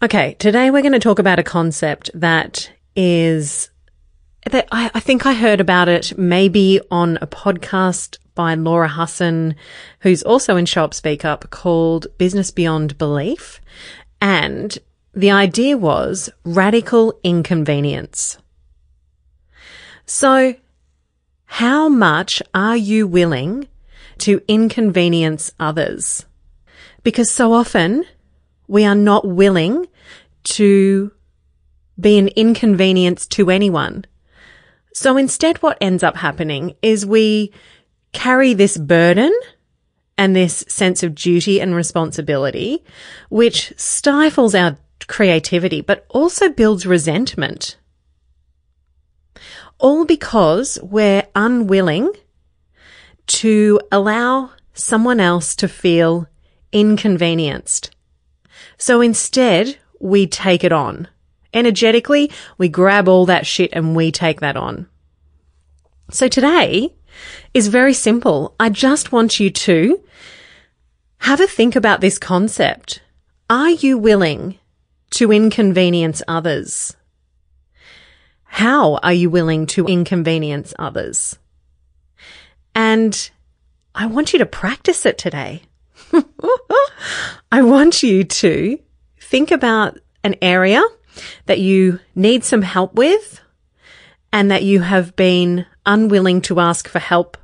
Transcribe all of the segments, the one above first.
Okay, today we're going to talk about a concept that is that I, I, think I heard about it maybe on a podcast by Laura Husson, who's also in Show Up Speak Up called Business Beyond Belief. And the idea was radical inconvenience. So how much are you willing to inconvenience others? Because so often we are not willing to be an inconvenience to anyone. So instead, what ends up happening is we carry this burden and this sense of duty and responsibility, which stifles our creativity, but also builds resentment. All because we're unwilling to allow someone else to feel inconvenienced. So instead, we take it on. Energetically, we grab all that shit and we take that on. So today is very simple. I just want you to have a think about this concept. Are you willing to inconvenience others? How are you willing to inconvenience others? And I want you to practice it today. I want you to think about an area that you need some help with and that you have been unwilling to ask for help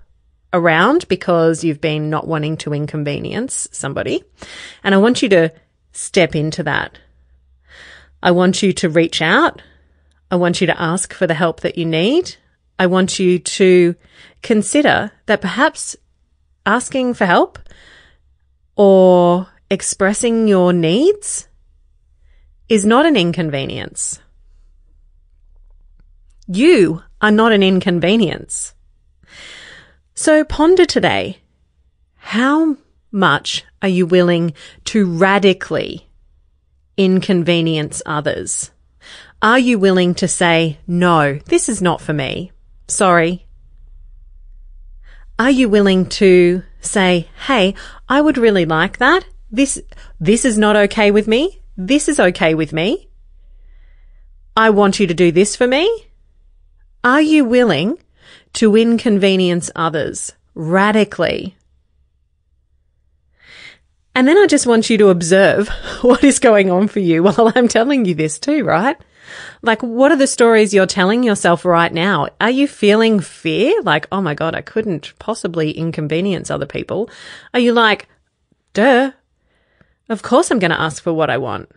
around because you've been not wanting to inconvenience somebody. And I want you to step into that. I want you to reach out. I want you to ask for the help that you need. I want you to consider that perhaps asking for help or expressing your needs is not an inconvenience. You are not an inconvenience. So ponder today. How much are you willing to radically inconvenience others? Are you willing to say, no, this is not for me? Sorry. Are you willing to say, Hey, I would really like that. This, this is not okay with me. This is okay with me. I want you to do this for me. Are you willing to inconvenience others radically? And then I just want you to observe what is going on for you while I'm telling you this too, right? Like, what are the stories you're telling yourself right now? Are you feeling fear? Like, oh my God, I couldn't possibly inconvenience other people. Are you like, duh, of course I'm going to ask for what I want.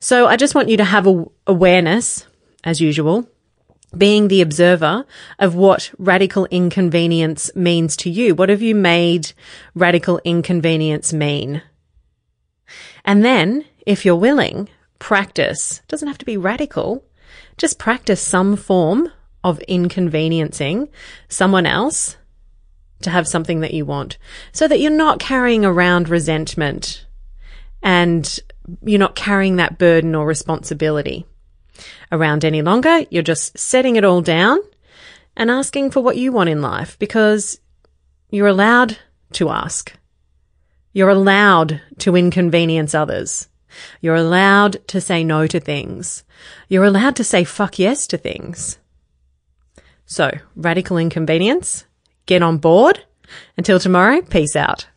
So I just want you to have a awareness, as usual, being the observer of what radical inconvenience means to you. What have you made radical inconvenience mean? And then, if you're willing, practice. It doesn't have to be radical. Just practice some form of inconveniencing someone else to have something that you want so that you're not carrying around resentment and you're not carrying that burden or responsibility around any longer. You're just setting it all down and asking for what you want in life because you're allowed to ask. You're allowed to inconvenience others. You're allowed to say no to things. You're allowed to say fuck yes to things. So, radical inconvenience, get on board. Until tomorrow, peace out.